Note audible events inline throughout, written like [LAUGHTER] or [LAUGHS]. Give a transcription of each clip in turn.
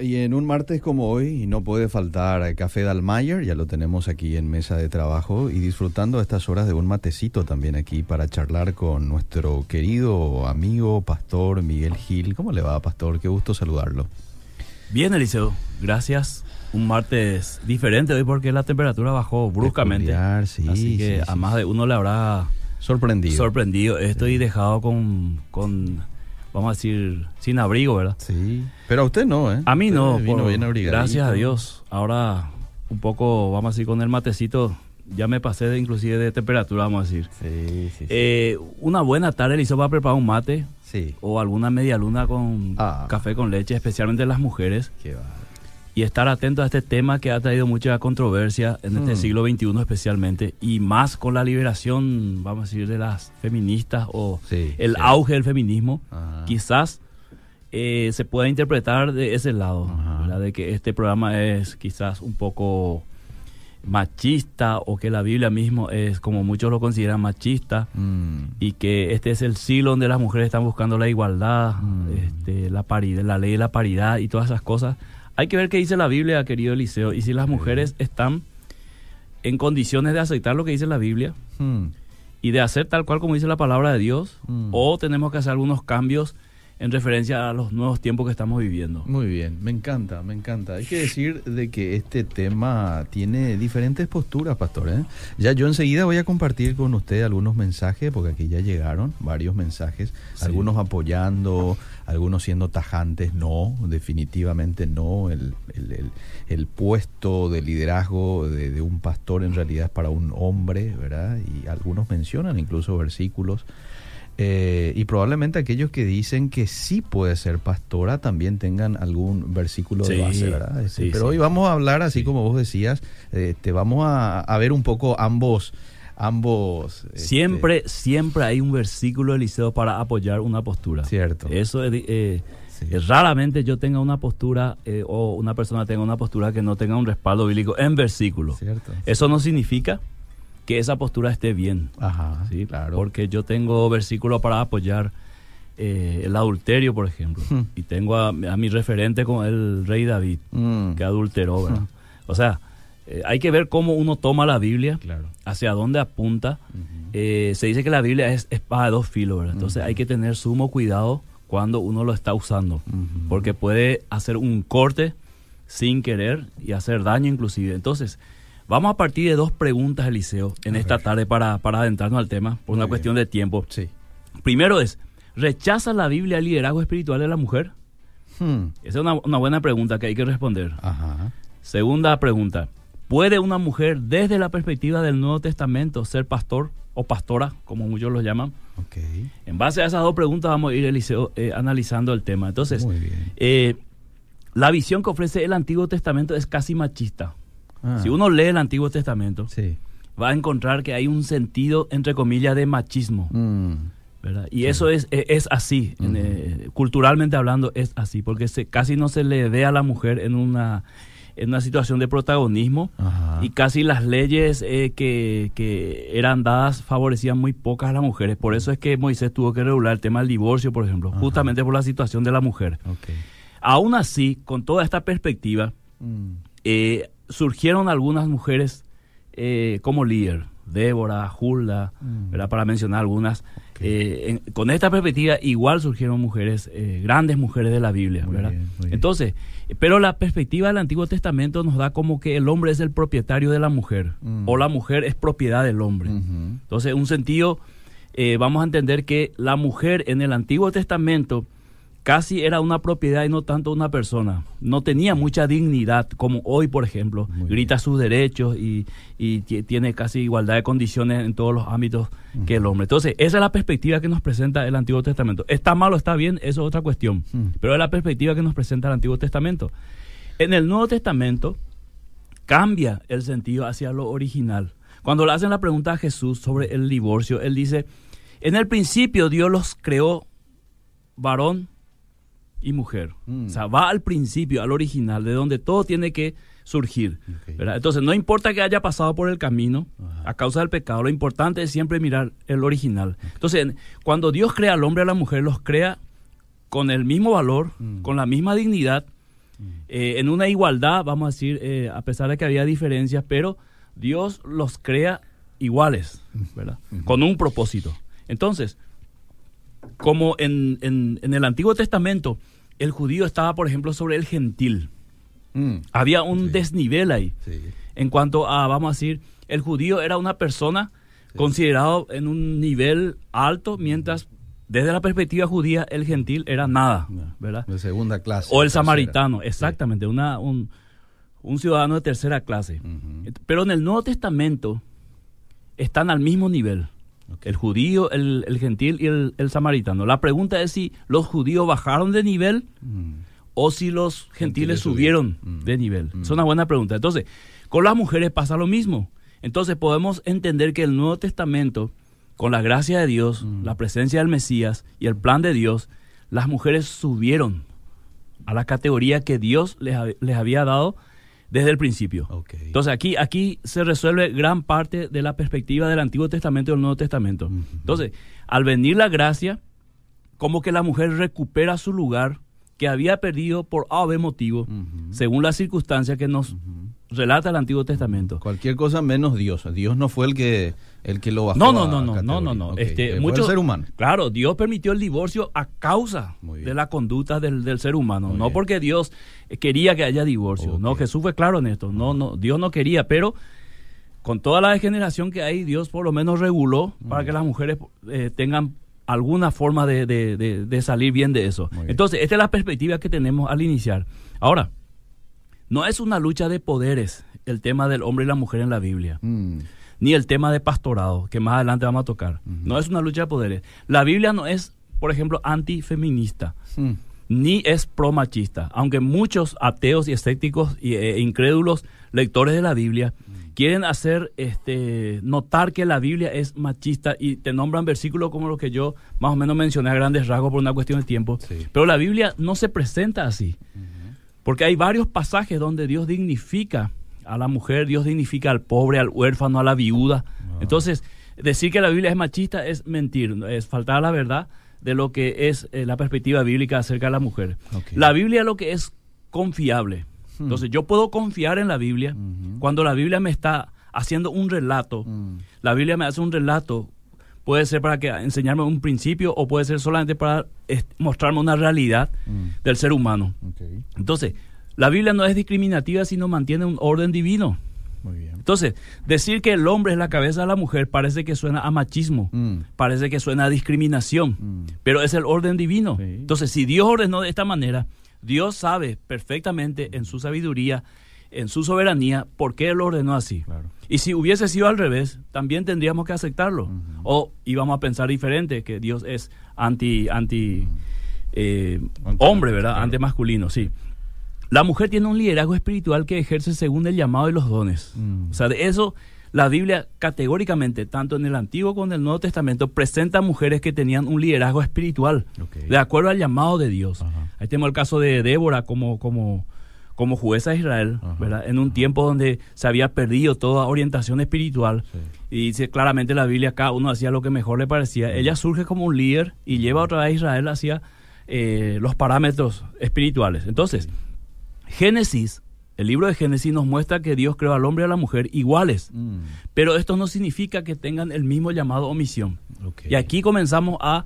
Bueno, y en un martes como hoy no puede faltar Café Dalmayer, ya lo tenemos aquí en mesa de trabajo y disfrutando estas horas de un matecito también aquí para charlar con nuestro querido amigo pastor Miguel Gil. ¿Cómo le va, pastor? Qué gusto saludarlo. Bien, Eliseo, gracias. Un martes diferente hoy porque la temperatura bajó bruscamente. Peculiar, sí, Así que sí, a más de uno le habrá Sorprendido. sorprendido. Estoy dejado con, con, vamos a decir, sin abrigo, ¿verdad? sí, pero a usted no, ¿eh? A mí no, Usted Vino por- bien gracias a Dios. Ahora un poco, vamos a decir, con el matecito, ya me pasé de, inclusive de temperatura, vamos a decir. Sí, sí, sí. Eh, una buena tarde, Eliseo, va a preparar un mate sí. o alguna media luna con Ah. café con leche, especialmente las mujeres. Qué va. Y estar atento a este tema que ha traído mucha controversia en este Hmm. siglo XXI especialmente y más con la liberación, vamos a decir, de las feministas o Sí, el sí. auge del feminismo, Ajá. quizás eh, se pueda interpretar de ese lado, de que este programa es quizás un poco machista o que la Biblia mismo es como muchos lo consideran machista Mm. y que este es el siglo donde las mujeres están buscando la igualdad, Mm. este, la paridad, la ley de la paridad y todas esas cosas. Hay que ver qué dice la Biblia, querido Eliseo, y si las mujeres están en condiciones de aceptar lo que dice la Biblia Mm. y de hacer tal cual como dice la palabra de Dios, Mm. o tenemos que hacer algunos cambios en referencia a los nuevos tiempos que estamos viviendo. Muy bien, me encanta, me encanta. Hay que decir de que este tema tiene diferentes posturas, pastor. ¿eh? Ya yo enseguida voy a compartir con usted algunos mensajes, porque aquí ya llegaron varios mensajes, Sí. algunos apoyando, algunos siendo tajantes, no, definitivamente no. El, el- el- el puesto de liderazgo de, de un pastor en realidad es para un hombre, ¿verdad? Y algunos mencionan incluso versículos. Eh, y probablemente aquellos que dicen que sí puede ser pastora también tengan algún versículo de base, ¿verdad? Este, sí, pero sí. hoy vamos a hablar, así Sí. como vos decías, eh, te vamos a, a ver un poco ambos, ambos. este, Siempre, siempre hay un versículo, Eliseo, para apoyar una postura. Cierto. Eso es... eh, Sí. Eh, Raramente yo tenga una postura eh, o una persona tenga una postura que no tenga un respaldo bíblico en versículo. Cierto. Eso no significa que esa postura esté bien. Ajá, ¿sí? claro. Porque yo tengo versículos para apoyar eh, el adulterio, por ejemplo. Hmm. Y tengo a, a mi referente con el rey David, Mm, que adulteró. ¿verdad? Hmm. O sea, eh, hay que ver cómo uno toma la Biblia, Claro. hacia dónde apunta. Eh, se dice que la Biblia es espada de dos filos, ¿verdad? Entonces hay que tener sumo cuidado cuando uno lo está usando, porque puede hacer un corte sin querer y hacer daño inclusive. Entonces, vamos a partir de dos preguntas, Eliseo, en A esta ver. tarde para, para adentrarnos al tema, por Muy una bien. cuestión de tiempo. Sí. Primero es, ¿rechaza la Biblia el liderazgo espiritual de la mujer? Hmm. Esa es una, una buena pregunta que hay que responder. Ajá. Segunda pregunta, ¿puede una mujer desde la perspectiva del Nuevo Testamento ser pastor o pastora, como muchos lo llaman? Ok. En base a esas dos preguntas vamos a ir Eliseo, eh, analizando el tema. Entonces, Muy bien. eh, la visión que ofrece el Antiguo Testamento es casi machista. Ah, Si uno lee el Antiguo Testamento, Sí. va a encontrar que hay un sentido, entre comillas, de machismo. Mm, ¿verdad? Y eso es, es, es así, en, eh, culturalmente hablando es así, porque se, casi no se le ve a la mujer en una, en una situación de protagonismo Ajá. y casi las leyes eh, que, que eran dadas favorecían muy pocas a las mujeres. Por eso es que Moisés tuvo que regular el tema del divorcio, por ejemplo, Ajá. justamente por la situación de la mujer. Ok. Aún así, con toda esta perspectiva, Mm, eh, surgieron algunas mujeres eh, como líder, Débora, Hulda, Mm. ¿verdad? para mencionar algunas. Eh, en- con esta perspectiva igual surgieron mujeres, eh, grandes mujeres de la Biblia, Muy ¿verdad? bien. Entonces, pero la perspectiva del Antiguo Testamento nos da como que el hombre es el propietario de la mujer Mm. o la mujer es propiedad del hombre. Entonces, un sentido, eh, vamos a entender que la mujer en el Antiguo Testamento casi era una propiedad y no tanto una persona. No tenía mucha dignidad, como hoy, por ejemplo, Muy grita sus derechos y, y ti- tiene casi igualdad de condiciones en todos los ámbitos que el hombre. Entonces, esa es la perspectiva que nos presenta el Antiguo Testamento. ¿Está mal o está bien? Eso es otra cuestión. Pero es la perspectiva que nos presenta el Antiguo Testamento. En el Nuevo Testamento cambia el sentido hacia lo original. Cuando le hacen la pregunta a Jesús sobre el divorcio, él dice, en el principio Dios los creó varón y mujer. Mm. O sea, va al principio, al original, de donde todo tiene que surgir. Entonces, no importa que haya pasado por el camino Ajá. a causa del pecado, lo importante es siempre mirar el original. Entonces, en- cuando Dios crea al hombre y a la mujer, los crea con el mismo valor, Mm. con la misma dignidad, eh, en una igualdad, vamos a decir, eh, a pesar de que había diferencias, pero Dios los crea iguales, ¿verdad? Con un propósito. Entonces, como en, en- en el Antiguo Testamento, el judío estaba, por ejemplo, sobre el gentil. Mm, Había un Sí. desnivel ahí. sí. En cuanto a, vamos a decir, el judío era una persona considerado en un nivel alto, mientras desde la perspectiva judía el gentil era nada, ¿verdad? De segunda clase. O el tercera. samaritano, exactamente, una, un, un ciudadano de tercera clase. Pero en el Nuevo Testamento están al mismo nivel. El judío, el, el gentil y el, el samaritano. La pregunta es si los judíos bajaron de nivel Mm, o si los gentiles, Gentiles subieron. Mm. de nivel. Mm. Es una buena pregunta. Entonces, con las mujeres pasa lo mismo. Entonces podemos entender que el Nuevo Testamento, con la gracia de Dios, Mm. la presencia del Mesías y el plan de Dios, las mujeres subieron a la categoría que Dios les, les había dado desde el principio. Entonces aquí, aquí se resuelve gran parte de la perspectiva del Antiguo Testamento y del Nuevo Testamento. Entonces, al venir la gracia, como que la mujer recupera su lugar que había perdido por A o B motivo, según las circunstancias que nos relata el Antiguo Testamento. Cualquier cosa menos Dios. Dios no fue el que el que lo bajó. No, no, no, no, no, no, no. Este, mucho- ser humano. Claro, Dios permitió el divorcio a causa de la conducta del, del ser humano, Muy no bien. porque Dios quería que haya divorcio. No. Jesús fue claro en esto. No, no, Dios no quería, pero con toda la degeneración que hay, Dios por lo menos reguló para que las mujeres eh, tengan alguna forma de, de- de- de salir bien de eso. Muy bien. Entonces, esta es la perspectiva que tenemos al iniciar. Ahora, no es una lucha de poderes el tema del hombre y la mujer en la Biblia Mm, ni el tema de pastorado, que más adelante vamos a tocar. No es una lucha de poderes. La Biblia no es, por ejemplo, antifeminista, ni es pro-machista, aunque muchos ateos y escépticos e incrédulos lectores de la Biblia quieren hacer este notar que la Biblia es machista y te nombran versículos como los que yo más o menos mencioné a grandes rasgos por una cuestión de tiempo. Sí. Pero la Biblia no se presenta así. Porque hay varios pasajes donde Dios dignifica a la mujer, Dios dignifica al pobre, al huérfano, a la viuda. Entonces, decir que la Biblia es machista es mentir, es faltar a la verdad de lo que es eh, la perspectiva bíblica acerca de la mujer. La Biblia lo que es confiable. Entonces, yo puedo confiar en la Biblia cuando la Biblia me está haciendo un relato. Mm. La Biblia me hace un relato. Puede ser para que enseñarme un principio o puede ser solamente para mostrarme una realidad Mm. del ser humano. Entonces, la Biblia no es discriminativa, sino mantiene un orden divino. muy bien. Entonces, decir que el hombre es la cabeza de la mujer parece que suena a machismo, Mm, parece que suena a discriminación, Mm. pero es el orden divino. Sí. Entonces, si Dios ordenó de esta manera, Dios sabe perfectamente en su sabiduría, en su soberanía, por qué Él ordenó así. Claro. Y si hubiese sido al revés, también tendríamos que aceptarlo. O íbamos a pensar diferente, que Dios es anti, anti eh, Anti- hombre, ¿verdad? claro. Anti masculino, sí. La mujer tiene un liderazgo espiritual que ejerce según el llamado y los dones. Mm. O sea, de eso la Biblia categóricamente, tanto en el Antiguo como en el Nuevo Testamento, presenta mujeres que tenían un liderazgo espiritual, de acuerdo al llamado de Dios. Ajá. Ahí tenemos el caso de Débora como, como, como jueza de Israel, Ajá. ¿verdad? En un tiempo donde se había perdido toda orientación espiritual. Sí. Y dice claramente la Biblia, cada uno hacía lo que mejor le parecía. Ella surge como un líder y lleva otra vez a Israel hacia eh, los parámetros espirituales. Entonces, Génesis, el libro de Génesis nos muestra que Dios creó al hombre y a la mujer iguales. Mm, Pero esto no significa que tengan el mismo llamado o misión. Y aquí comenzamos a,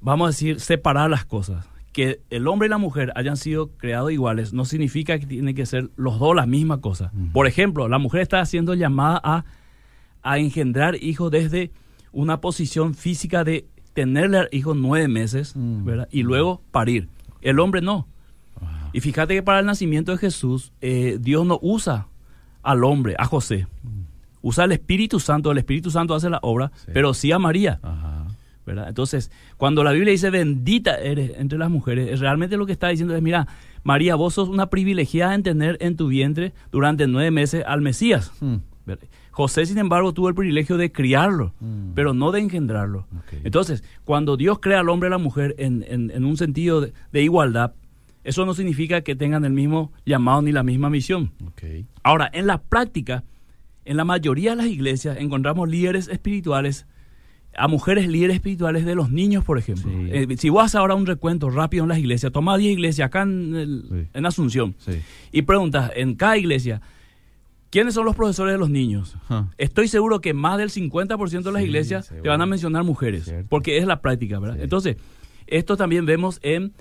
vamos a decir, separar las cosas. Que el hombre y la mujer hayan sido creados iguales no significa que tienen que ser los dos la misma cosa. Por ejemplo, la mujer está siendo llamada a, a engendrar hijos desde una posición física de tenerle al hijo nueve meses, Mm. ¿verdad? Y luego parir. El hombre no. Y fíjate que para el nacimiento de Jesús, eh, Dios no usa al hombre, a José. Usa al Espíritu Santo, el Espíritu Santo hace la obra, Sí. pero sí a María. Ajá. ¿verdad? Entonces, cuando la Biblia dice bendita eres entre las mujeres, realmente lo que está diciendo es, mira, María, vos sos una privilegiada en tener en tu vientre durante nueve meses al Mesías. Mm, ¿verdad? José, sin embargo, tuvo el privilegio de criarlo, Mm. pero no de engendrarlo. Entonces, cuando Dios crea al hombre y a la mujer en, en- en un sentido de, de igualdad, eso no significa que tengan el mismo llamado ni la misma misión. Ahora, en la práctica, en la mayoría de las iglesias encontramos líderes espirituales a mujeres líderes espirituales de los niños, por ejemplo. Sí. Eh, si vos haces ahora un recuento rápido en las iglesias, toma 10 iglesias acá en, el- Sí. en Asunción Sí. y preguntas en cada iglesia, ¿quiénes son los profesores de los niños? Estoy seguro que más del 50% de las iglesias seguro. te van a mencionar mujeres, Cierto. porque es la práctica, ¿verdad? Entonces, esto también vemos en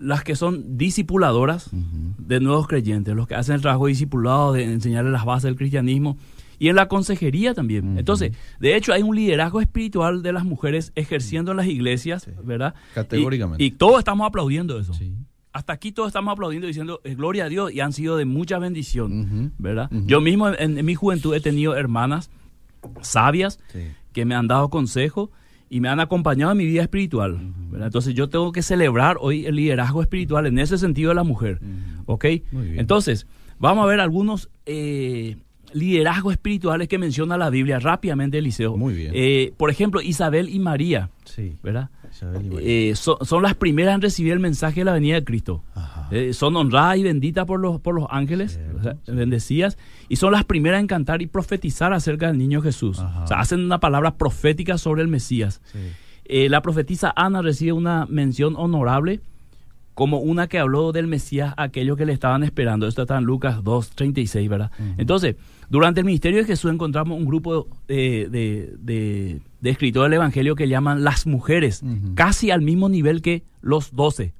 las que son discipuladoras de nuevos creyentes, los que hacen el trabajo discipulado de enseñarles las bases del cristianismo y en la consejería también. Entonces, de hecho, hay un liderazgo espiritual de las mujeres ejerciendo en las iglesias, Sí. ¿verdad? Categóricamente. Y, y todos estamos aplaudiendo eso. Sí. Hasta aquí todos estamos aplaudiendo diciendo eh, gloria a Dios y han sido de mucha bendición. ¿verdad? Yo mismo en, en mi juventud he tenido hermanas sabias Sí. que me han dado consejo y me han acompañado en mi vida espiritual. ¿verdad? Entonces yo tengo que celebrar hoy el liderazgo espiritual en ese sentido de la mujer. ¿Ok? Entonces, vamos a ver algunos eh, liderazgos espirituales que menciona la Biblia rápidamente, Eliseo. Muy bien. Eh, por ejemplo, Isabel y María, Sí. ¿verdad? Isabel y María. Eh, son, son las primeras en recibir el mensaje de la venida de Cristo. Ajá. Eh, son honradas y benditas por los, por los ángeles, Cierto, o sea, sí. bendecidas, y son las primeras en cantar y profetizar acerca del niño Jesús. Ajá. O sea, hacen una palabra profética sobre el Mesías. Sí. La profetisa Ana recibe una mención honorable como una que habló del Mesías a aquellos que le estaban esperando. Esto está en Lucas 2.36, ¿verdad? Ujú. Entonces, durante el ministerio de Jesús encontramos un grupo de, de- de escritores del Evangelio que llaman las mujeres, casi al mismo nivel que los doce.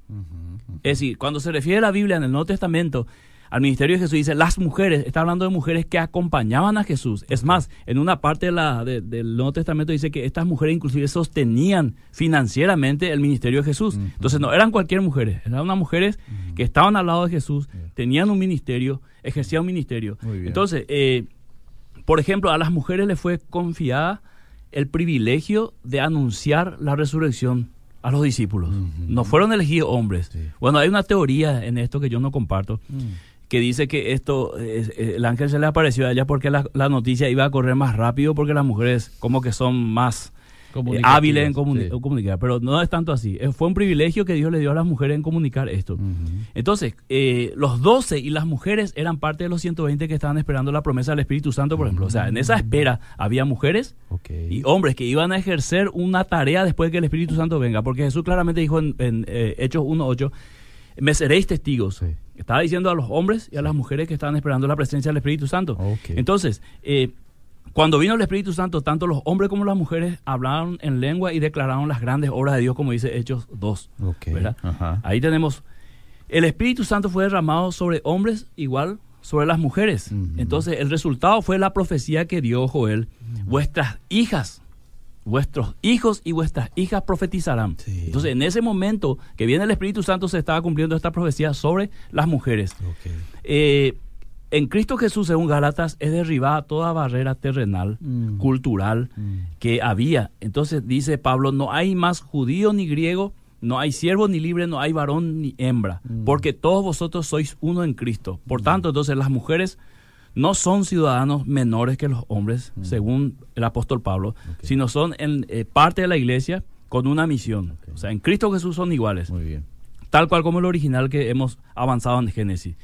Es decir, cuando se refiere a la Biblia en el Nuevo Testamento, al ministerio de Jesús dice las mujeres, está hablando de mujeres que acompañaban a Jesús. Es más, en una parte de la, de- del Nuevo Testamento dice que estas mujeres inclusive sostenían financieramente el ministerio de Jesús. Entonces no eran cualquier mujeres, eran unas mujeres que estaban al lado de Jesús, tenían un ministerio, ejercían un ministerio. Entonces, eh, por ejemplo, a las mujeres les fue confiada el privilegio de anunciar la resurrección a los discípulos. No fueron elegidos hombres. Sí. Bueno, hay una teoría en esto que yo no comparto, Mm. Que dice que esto, eh, el ángel se le apareció a ella porque la, la noticia iba a correr más rápido porque las mujeres como que son más eh, hábiles en comuni- sí. comunicar, pero no es tanto así. Eh, Fue un privilegio que Dios le dio a las mujeres en comunicar esto. Entonces, eh, los 12 y las mujeres eran parte de los 120 que estaban esperando la promesa del Espíritu Santo, por ejemplo. O sea, en esa espera había mujeres Ok. y hombres que iban a ejercer una tarea después de que el Espíritu Santo venga, porque Jesús claramente dijo en, en, eh, Hechos 1.8, me seréis testigos. Sí. Estaba diciendo a los hombres y a las mujeres que estaban esperando la presencia del Espíritu Santo. Entonces, eh, cuando vino el Espíritu Santo, tanto los hombres como las mujeres hablaron en lengua y declararon las grandes obras de Dios, como dice Hechos 2. Ok. ¿verdad? Ajá. Ahí tenemos, el Espíritu Santo fue derramado sobre hombres igual sobre las mujeres. Entonces el resultado fue la profecía que dio Joel, vuestras hijas, vuestros hijos y vuestras hijas profetizarán. Sí. Entonces en ese momento que viene el Espíritu Santo se estaba cumpliendo esta profecía sobre las mujeres. Eh, en Cristo Jesús, según Galatas, es derribada toda barrera terrenal, Mm. cultural, Mm. que había. Entonces dice Pablo, no hay más judío ni griego, no hay siervo ni libre, no hay varón ni hembra, Mm. porque todos vosotros sois uno en Cristo. Por tanto, entonces las mujeres no son ciudadanos menores que los hombres, según el apóstol Pablo, Mm. Sino son en, eh, parte de la iglesia con una misión. O sea, en Cristo Jesús son iguales Muy bien. tal cual como el original que hemos avanzado en Génesis.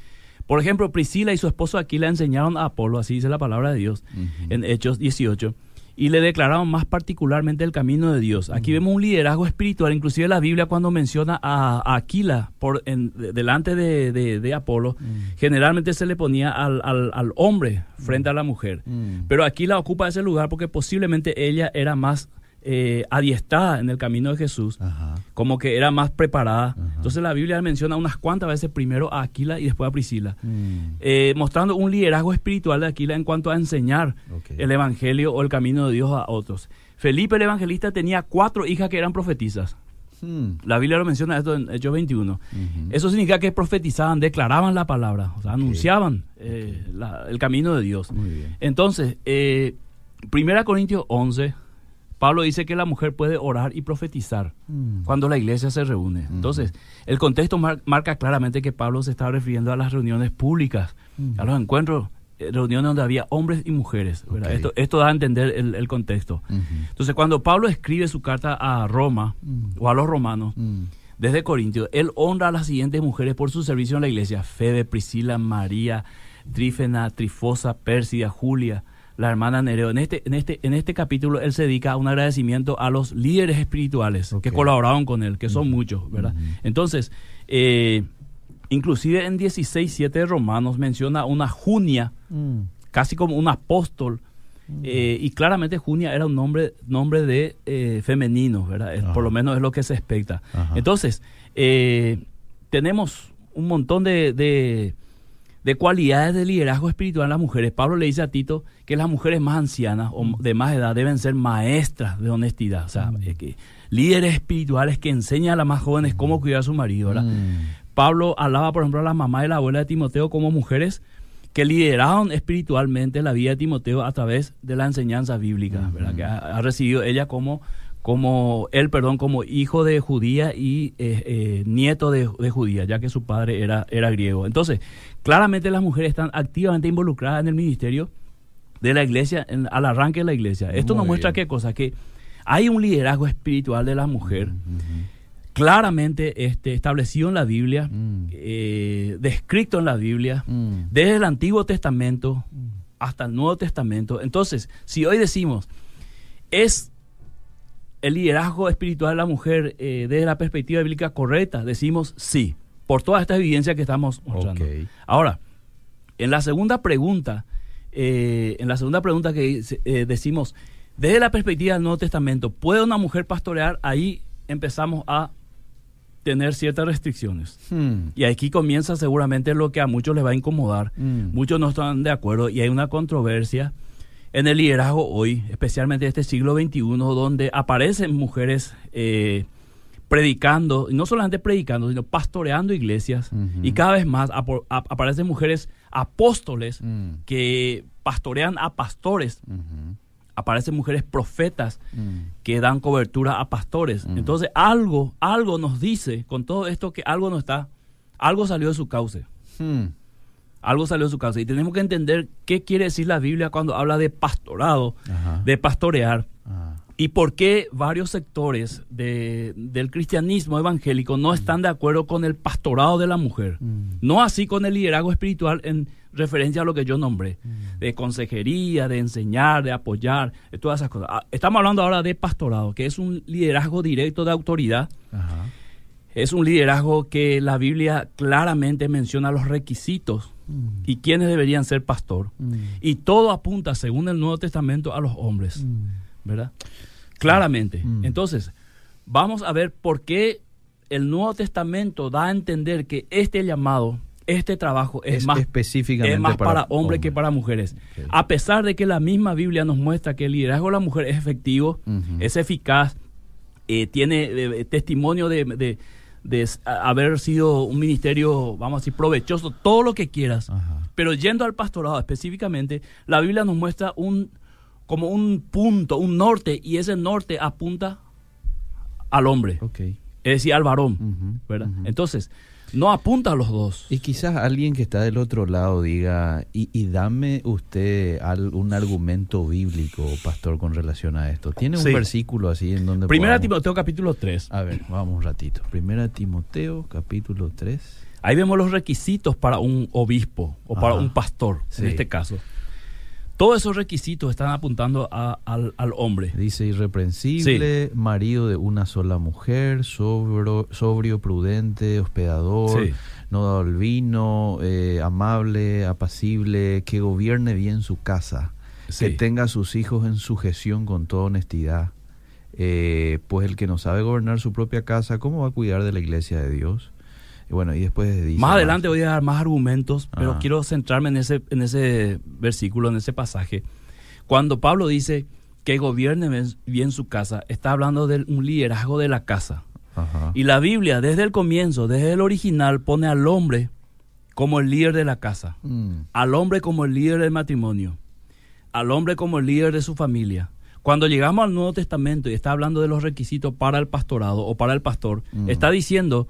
Por ejemplo, Priscila y su esposo Aquila enseñaron a Apolo, así dice la palabra de Dios, en Hechos 18, y le declararon más particularmente el camino de Dios. Aquí vemos un liderazgo espiritual, inclusive la Biblia cuando menciona a, a Aquila por, en- de- delante de, de- de Apolo, generalmente se le ponía al, al- al hombre frente a la mujer. Mm. Pero Aquila ocupa ese lugar porque posiblemente ella era más eh, adiestrada en el camino de Jesús Ajá. como que era más preparada. Ajá. Entonces la Biblia menciona unas cuantas veces primero a Aquila y después a Priscila, Mm. eh, mostrando un liderazgo espiritual de Aquila en cuanto a enseñar el Evangelio o el camino de Dios a otros. Felipe el evangelista tenía cuatro hijas que eran profetizas. Mm. La Biblia lo menciona esto en Hechos 21. Ujú. Eso significa que profetizaban, declaraban la palabra, o sea, anunciaban eh, la- el camino de Dios. Muy bien. Entonces, eh, 1 Corintios 11, Pablo dice que la mujer puede orar y profetizar Mm. cuando la iglesia se reúne. Entonces, el contexto mar- marca claramente que Pablo se está refiriendo a las reuniones públicas, Mm. a los encuentros, eh, reuniones donde había hombres y mujeres. Esto, esto da a entender el, el contexto. Entonces, cuando Pablo escribe su carta a Roma Mm. o a los romanos, Mm. desde Corintio, él honra a las siguientes mujeres por su servicio en la iglesia: Febe, Priscila, María, Trífena, Trifosa, Pérsida, Julia, la hermana Nereo. En este, en este, en este capítulo él se dedica a un agradecimiento a los líderes espirituales que colaboraron con él, que son muchos, ¿verdad? Entonces, eh, inclusive en 16.7 de Romanos menciona una Junia, Mm. casi como un apóstol, eh, y claramente Junia era un nombre, nombre de eh, femenino, ¿verdad? Ajá. por lo menos es lo que se expecta. Ajá. Entonces, eh, tenemos un montón de, de- de cualidades de liderazgo espiritual en las mujeres. Pablo le dice a Tito que las mujeres más ancianas o de más edad deben ser maestras de honestidad, o sea, eh, que, líderes espirituales que enseñan a las más jóvenes cómo cuidar a su marido, ¿verdad? Mm. Pablo hablaba, por ejemplo, a la mamá y la abuela de Timoteo como mujeres que lideraron espiritualmente la vida de Timoteo a través de la enseñanza bíblica, ¿verdad? Que ha, ha recibido ella como, como él, perdón, como hijo de judía y eh, eh, nieto de, de judía, ya que su padre era, era griego. Entonces, claramente las mujeres están activamente involucradas en el ministerio de la iglesia, en- al arranque de la iglesia. Esto Muy nos muestra bien. qué cosa, que hay un liderazgo espiritual de la mujer claramente este, establecido en la Biblia, Mm. eh, descrito en la Biblia, Mm. desde el Antiguo Testamento hasta el Nuevo Testamento. Entonces, si hoy decimos, ¿es el liderazgo espiritual de la mujer eh, desde la perspectiva bíblica correcta? Decimos sí, por toda esta evidencia que estamos mostrando. Ahora, en la segunda pregunta, eh, en la segunda pregunta que eh, decimos, desde la perspectiva del Nuevo Testamento, ¿puede una mujer pastorear? Ahí empezamos a tener ciertas restricciones. Mm. Y aquí comienza seguramente lo que a muchos les va a incomodar. Mm. Muchos no están de acuerdo y hay una controversia en el liderazgo hoy, especialmente en este siglo XXI, donde aparecen mujeres eh, predicando, y no solamente predicando, sino pastoreando iglesias. Y cada vez más ap- aparecen mujeres apóstoles Mm. que pastorean a pastores. Aparecen mujeres profetas Mm. que dan cobertura a pastores. Mm. Entonces, algo, algo nos dice con todo esto que algo no está, algo salió de su cauce. Mm. Algo salió de su cauce. Y tenemos que entender qué quiere decir la Biblia cuando habla de pastorado, de pastorear. Y por qué varios sectores de- del cristianismo evangélico no están de acuerdo con el pastorado de la mujer. Mm. No así con el liderazgo espiritual en referencia a lo que yo nombré, Mm. de consejería, de enseñar, de apoyar, de todas esas cosas. Ah, Estamos hablando ahora de pastorado, que es un liderazgo directo de autoridad. Ajá. Es un liderazgo que la Biblia claramente menciona los requisitos Mm. y quiénes deberían ser pastor. Y todo apunta, según el Nuevo Testamento, a los hombres. ¿verdad? Claramente. Mm. Entonces, vamos a ver por qué el Nuevo Testamento da a entender que este llamado, este trabajo es, Es más específicamente es más para, para hombres que para mujeres. A pesar de que la misma Biblia nos muestra que el liderazgo de la mujer es efectivo, es eficaz, eh, tiene eh, testimonio de, de- de haber sido un ministerio, vamos a decir, provechoso, todo lo que quieras. Ajá. Pero yendo al pastorado específicamente, la Biblia nos muestra un como un punto, un norte, y ese norte apunta al hombre, es decir, al varón, ¿verdad? Entonces, no apunta a los dos. Y quizás alguien que está del otro lado diga, y, y dame usted al- un argumento bíblico, pastor, con relación a esto. ¿Tiene un Sí. versículo así en donde Primera podamos- Timoteo capítulo 3. A ver, vamos un ratito. Primera Timoteo, capítulo 3. Ahí vemos los requisitos para un obispo o para Ajá. un pastor, Sí. en este caso. Todos esos requisitos están apuntando a- al, al hombre. Dice irreprensible, marido de una sola mujer, sobrio, sobrio prudente, hospedador, Sí. no dado al vino, eh, amable, apacible, que gobierne bien su casa, Sí. que tenga a sus hijos en sujeción con toda honestidad. Eh, pues el que no sabe gobernar su propia casa, ¿cómo va a cuidar de la iglesia de Dios? Y bueno, y después dice... Más adelante voy a dar más argumentos, pero Ah. quiero centrarme en ese, en ese versículo, en ese pasaje. Cuando Pablo dice que gobierne bien- su casa, está hablando de un liderazgo de la casa. Ajá. Y la Biblia, desde el comienzo, desde el original, pone al hombre como el líder de la casa, Mm, al hombre como el líder del matrimonio, al hombre como el líder de su familia. Cuando llegamos al Nuevo Testamento y está hablando de los requisitos para el pastorado o para el pastor, Mm. está diciendo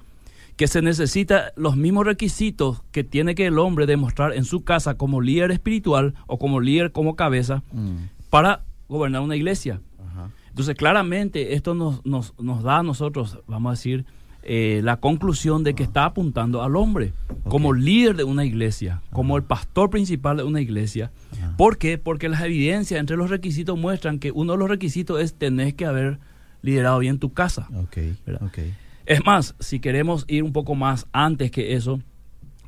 que se necesita los mismos requisitos que tiene que el hombre demostrar en su casa como líder espiritual o como líder como cabeza mm, para gobernar una iglesia. ajá. Entonces, claramente, esto nos, nos, nos da a nosotros, vamos a decir, eh, la conclusión de que está apuntando al hombre como líder de una iglesia, como el pastor principal de una iglesia. ¿Por qué? Porque las evidencias entre los requisitos muestran que uno de los requisitos es tenés que haber liderado bien tu casa. Es más, si queremos ir un poco más antes que eso,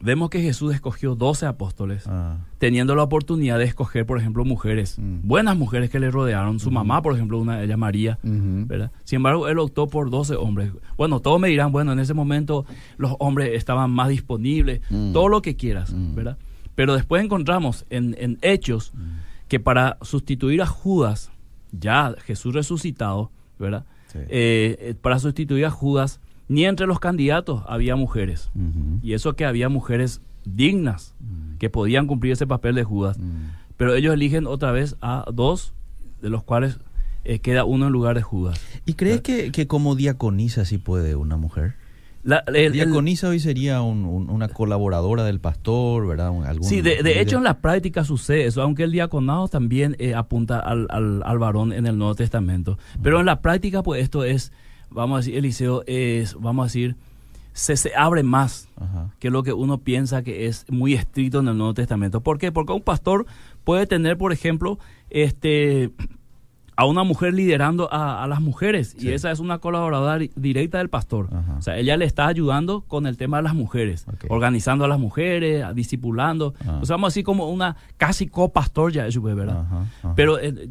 vemos que Jesús escogió 12 apóstoles, Ah, teniendo la oportunidad de escoger, por ejemplo, mujeres, Mm. buenas mujeres que le rodearon, su mamá, por ejemplo, una de ellas, María. ¿verdad? Sin embargo, él optó por 12 hombres. Bueno, todos me dirán, bueno, en ese momento los hombres estaban más disponibles, Mm. todo lo que quieras, Mm. ¿verdad? Pero después encontramos en, en Hechos que para sustituir a Judas, ya Jesús resucitado, ¿verdad? Sí. Eh, eh, para sustituir a Judas, ni entre los candidatos había mujeres. Y eso que había mujeres dignas Mm. que podían cumplir ese papel de Judas. Mm. Pero ellos eligen otra vez a dos, de los cuales eh, queda uno en lugar de Judas. ¿Y crees que, que como diaconisa sí puede una mujer? La- el- el- diaconisa hoy sería un- un- una colaboradora del pastor, ¿verdad? Un- algún sí, de, hecho en la práctica sucede eso, aunque el diaconado también eh, apunta al, al, al varón en el Nuevo Testamento. Pero en la práctica, pues esto es, vamos a decir, Eliseo, es, vamos a decir, se, se abre más Ajá. que lo que uno piensa que es muy estricto en el Nuevo Testamento. ¿Por qué? Porque un pastor puede tener, por ejemplo, este a una mujer liderando a, a las mujeres y esa es una colaboradora di- directa del pastor. Ajá. O sea, ella le está ayudando con el tema de las mujeres, organizando a las mujeres, discipulando. Ah. O sea, vamos así como una casi copastor ya pues, ¿verdad? Ajá. Pero eh,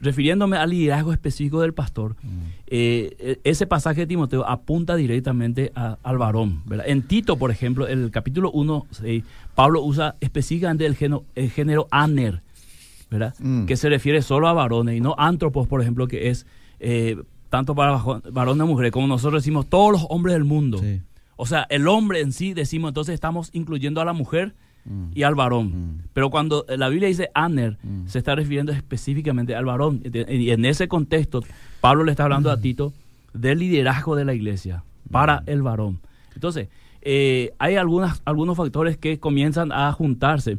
refiriéndome al liderazgo específico del pastor, Mm. eh, eh, ese pasaje de Timoteo apunta directamente a- al varón. ¿verdad? En Tito, por ejemplo, en el capítulo 1, eh, Pablo usa específicamente el género, el género aner, ¿verdad? Mm. que se refiere solo a varones y no antropos, por ejemplo, que es eh, tanto para varones y mujeres, como nosotros decimos todos los hombres del mundo. Sí. O sea, el hombre en sí, decimos, entonces estamos incluyendo a la mujer Mm. y al varón. Mm. Pero cuando la Biblia dice aner, Mm. se está refiriendo específicamente al varón. Y en ese contexto, Pablo le está hablando a Tito del liderazgo de la iglesia para el varón. Entonces, eh, hay algunas, algunos factores que comienzan a juntarse.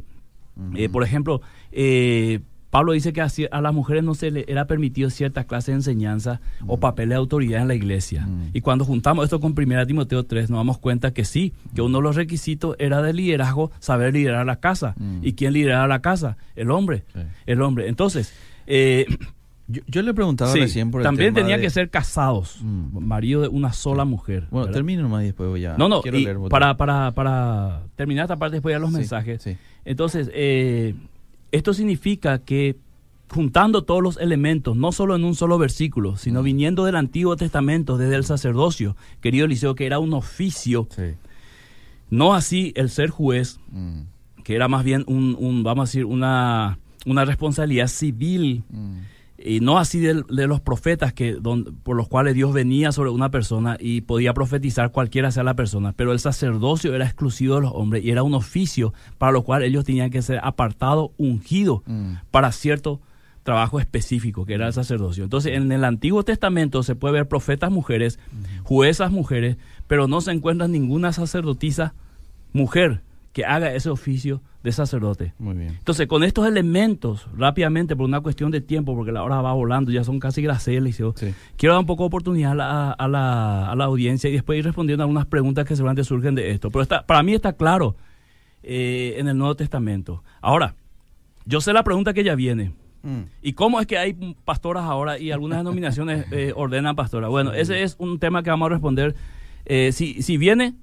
Eh, por ejemplo, eh, Pablo dice que a, las mujeres no se le era permitido cierta clase de enseñanza o papel de autoridad en la iglesia. Mm. Y cuando juntamos esto con 1 Timoteo 3, nos damos cuenta que sí, que uno de los requisitos era de liderazgo, saber liderar la casa. Mm. ¿Y quién lideraba la casa? El hombre. Sí. El hombre. Entonces, eh, Yo, yo le preguntaba sí, recién por el también tema tenían de- que ser casados, Mm. marido de una sola mujer. Bueno, ¿verdad? termino nomás y después voy a... No, no, quiero y leer para, para, para terminar esta parte, después ya los Sí, mensajes. sí. Entonces, eh, esto significa que juntando todos los elementos, no solo en un solo versículo, sino viniendo del Antiguo Testamento, desde el sacerdocio, querido Eliseo, que era un oficio, Sí. no así el ser juez, Mm. que era más bien un, un, vamos a decir, una, una responsabilidad civil, Mm. Y no así de, los profetas que don- por los cuales Dios venía sobre una persona y podía profetizar cualquiera sea la persona, pero el sacerdocio era exclusivo de los hombres y era un oficio para lo cual ellos tenían que ser apartados, ungidos Mm. para cierto trabajo específico que era el sacerdocio. Entonces, en el Antiguo Testamento se puede ver profetas mujeres, juezas mujeres, pero no se encuentra ninguna sacerdotisa mujer que haga ese oficio de sacerdote. Muy bien. Entonces, con estos elementos, rápidamente, por una cuestión de tiempo, porque la hora va volando, ya son casi gracias, Liceo, Sí. quiero dar un poco de oportunidad a la, a, la, a la audiencia y después ir respondiendo a algunas preguntas que seguramente surgen de esto. Pero está, para mí está claro eh, en el Nuevo Testamento. Ahora, yo sé la pregunta que ya viene. Mm. ¿Y cómo es que hay pastoras ahora y algunas denominaciones [LAUGHS] eh, ordenan pastoras? Bueno, ese es un tema que vamos a responder. Eh, si, si viene,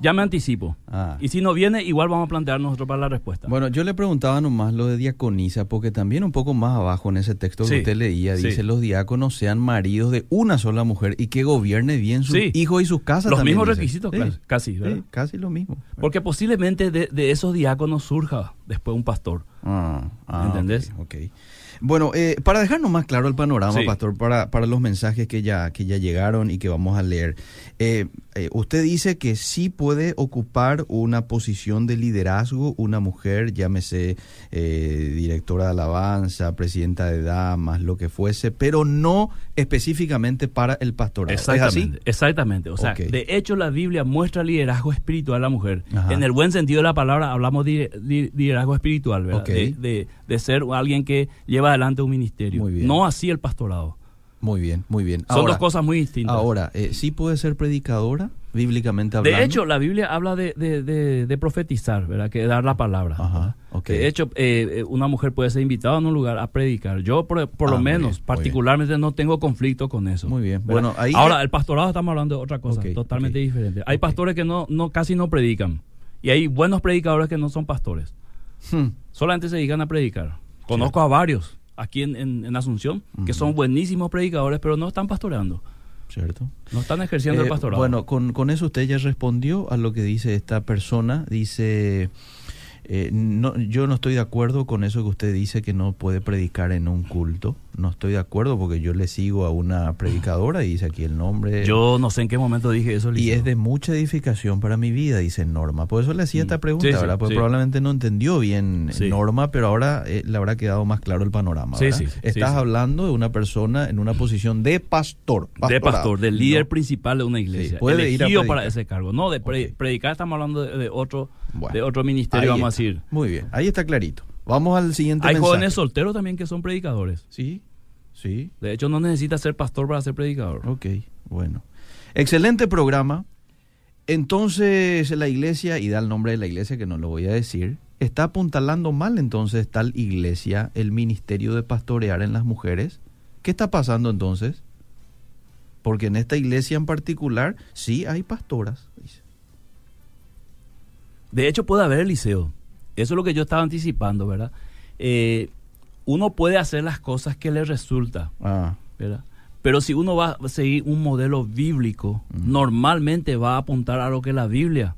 ya me anticipo. Ah. Y si no viene, igual vamos a plantear nosotros para la respuesta. Bueno, yo le preguntaba nomás lo de diaconisa, porque también un poco más abajo en ese texto Sí, que usted leía, sí. dice los diáconos sean maridos de una sola mujer y que gobierne bien sus Sí. hijos y sus casas. Los también mismos dice. requisitos, casi, casi, ¿verdad? casi lo mismo. Porque posiblemente de, de esos diáconos surja después un pastor. Ah, ah, ¿Entendés? ok, ok. Bueno, eh, para dejarnos más claro el panorama, Sí. Pastor, para, para los mensajes que ya, que ya llegaron y que vamos a leer, eh, eh, usted dice que sí puede ocupar una posición de liderazgo una mujer, llámese eh, directora de alabanza, presidenta de damas, lo que fuese, pero no específicamente para el pastorado. ¿Es así? Exactamente. Exactamente. O sea, de hecho la Biblia muestra liderazgo espiritual a la mujer. Ajá. En el buen sentido de la palabra hablamos de li- liderazgo espiritual, ¿verdad? De, de- de ser alguien que lleva adelante un ministerio. Muy bien. No así el pastorado. Muy bien, muy bien. Son Ahora- dos cosas muy distintas. Ahora, eh, ¿sí puede ser predicadora, bíblicamente hablando? de hecho, la Biblia habla de, de- de- de profetizar, ¿verdad? Que dar la palabra. Ajá, ¿verdad? ok. Ok. De hecho, eh, eh, una mujer puede ser invitada en un lugar a predicar. Yo, por, por Ah, lo muy menos, bien, particularmente, no tengo conflicto con eso. Muy bien. ¿verdad? Bueno, ahí- Ahora, el pastorado estamos hablando de otra cosa, totalmente diferente. Hay pastores que no, no casi no predican. Y hay buenos predicadores que no son pastores. Hmm. Solamente se dedican a predicar. Conozco a varios aquí en, en- en Asunción que son buenísimos predicadores, pero no están pastoreando. ¿Cierto? No están ejerciendo Eh, el pastorado. Bueno, con, con eso usted ya respondió a lo que dice esta persona. Dice, eh, no, yo no estoy de acuerdo con eso que usted dice que no puede predicar en un culto. No estoy de acuerdo porque yo le sigo a una predicadora y dice aquí el nombre. yo no sé en qué momento dije eso. y es de mucha edificación para mi vida, dice Norma. Por eso le hacía Mm. esta pregunta, Sí, sí, ¿verdad? Porque sí. probablemente no entendió bien Sí. Norma, pero ahora eh, le habrá quedado más claro el panorama. Sí, ¿verdad? Estás hablando de una persona en una posición de pastor. de pastor, del líder No. principal de una iglesia. puede ir a para ese cargo. No, de pre- predicar estamos hablando de, de otro, Bueno. de otro ministerio, vamos está. a decir. Muy bien, ahí está clarito. Vamos al siguiente Hay mensaje. jóvenes solteros también que son predicadores. Sí, sí, De hecho, no necesita ser pastor para ser predicador. ok, bueno. Excelente programa. Entonces la iglesia, y da el nombre de la iglesia que no lo voy a decir, está apuntalando mal entonces tal iglesia el ministerio de pastorear en las mujeres. ¿Qué está pasando entonces? Porque en esta iglesia en particular sí hay pastoras. De hecho, puede haber liceo. Eso es lo que yo estaba anticipando, ¿verdad? Eh, uno puede hacer las cosas que le resulta, Ah, ¿verdad? Pero si uno va a seguir un modelo bíblico, normalmente va a apuntar a lo que la Biblia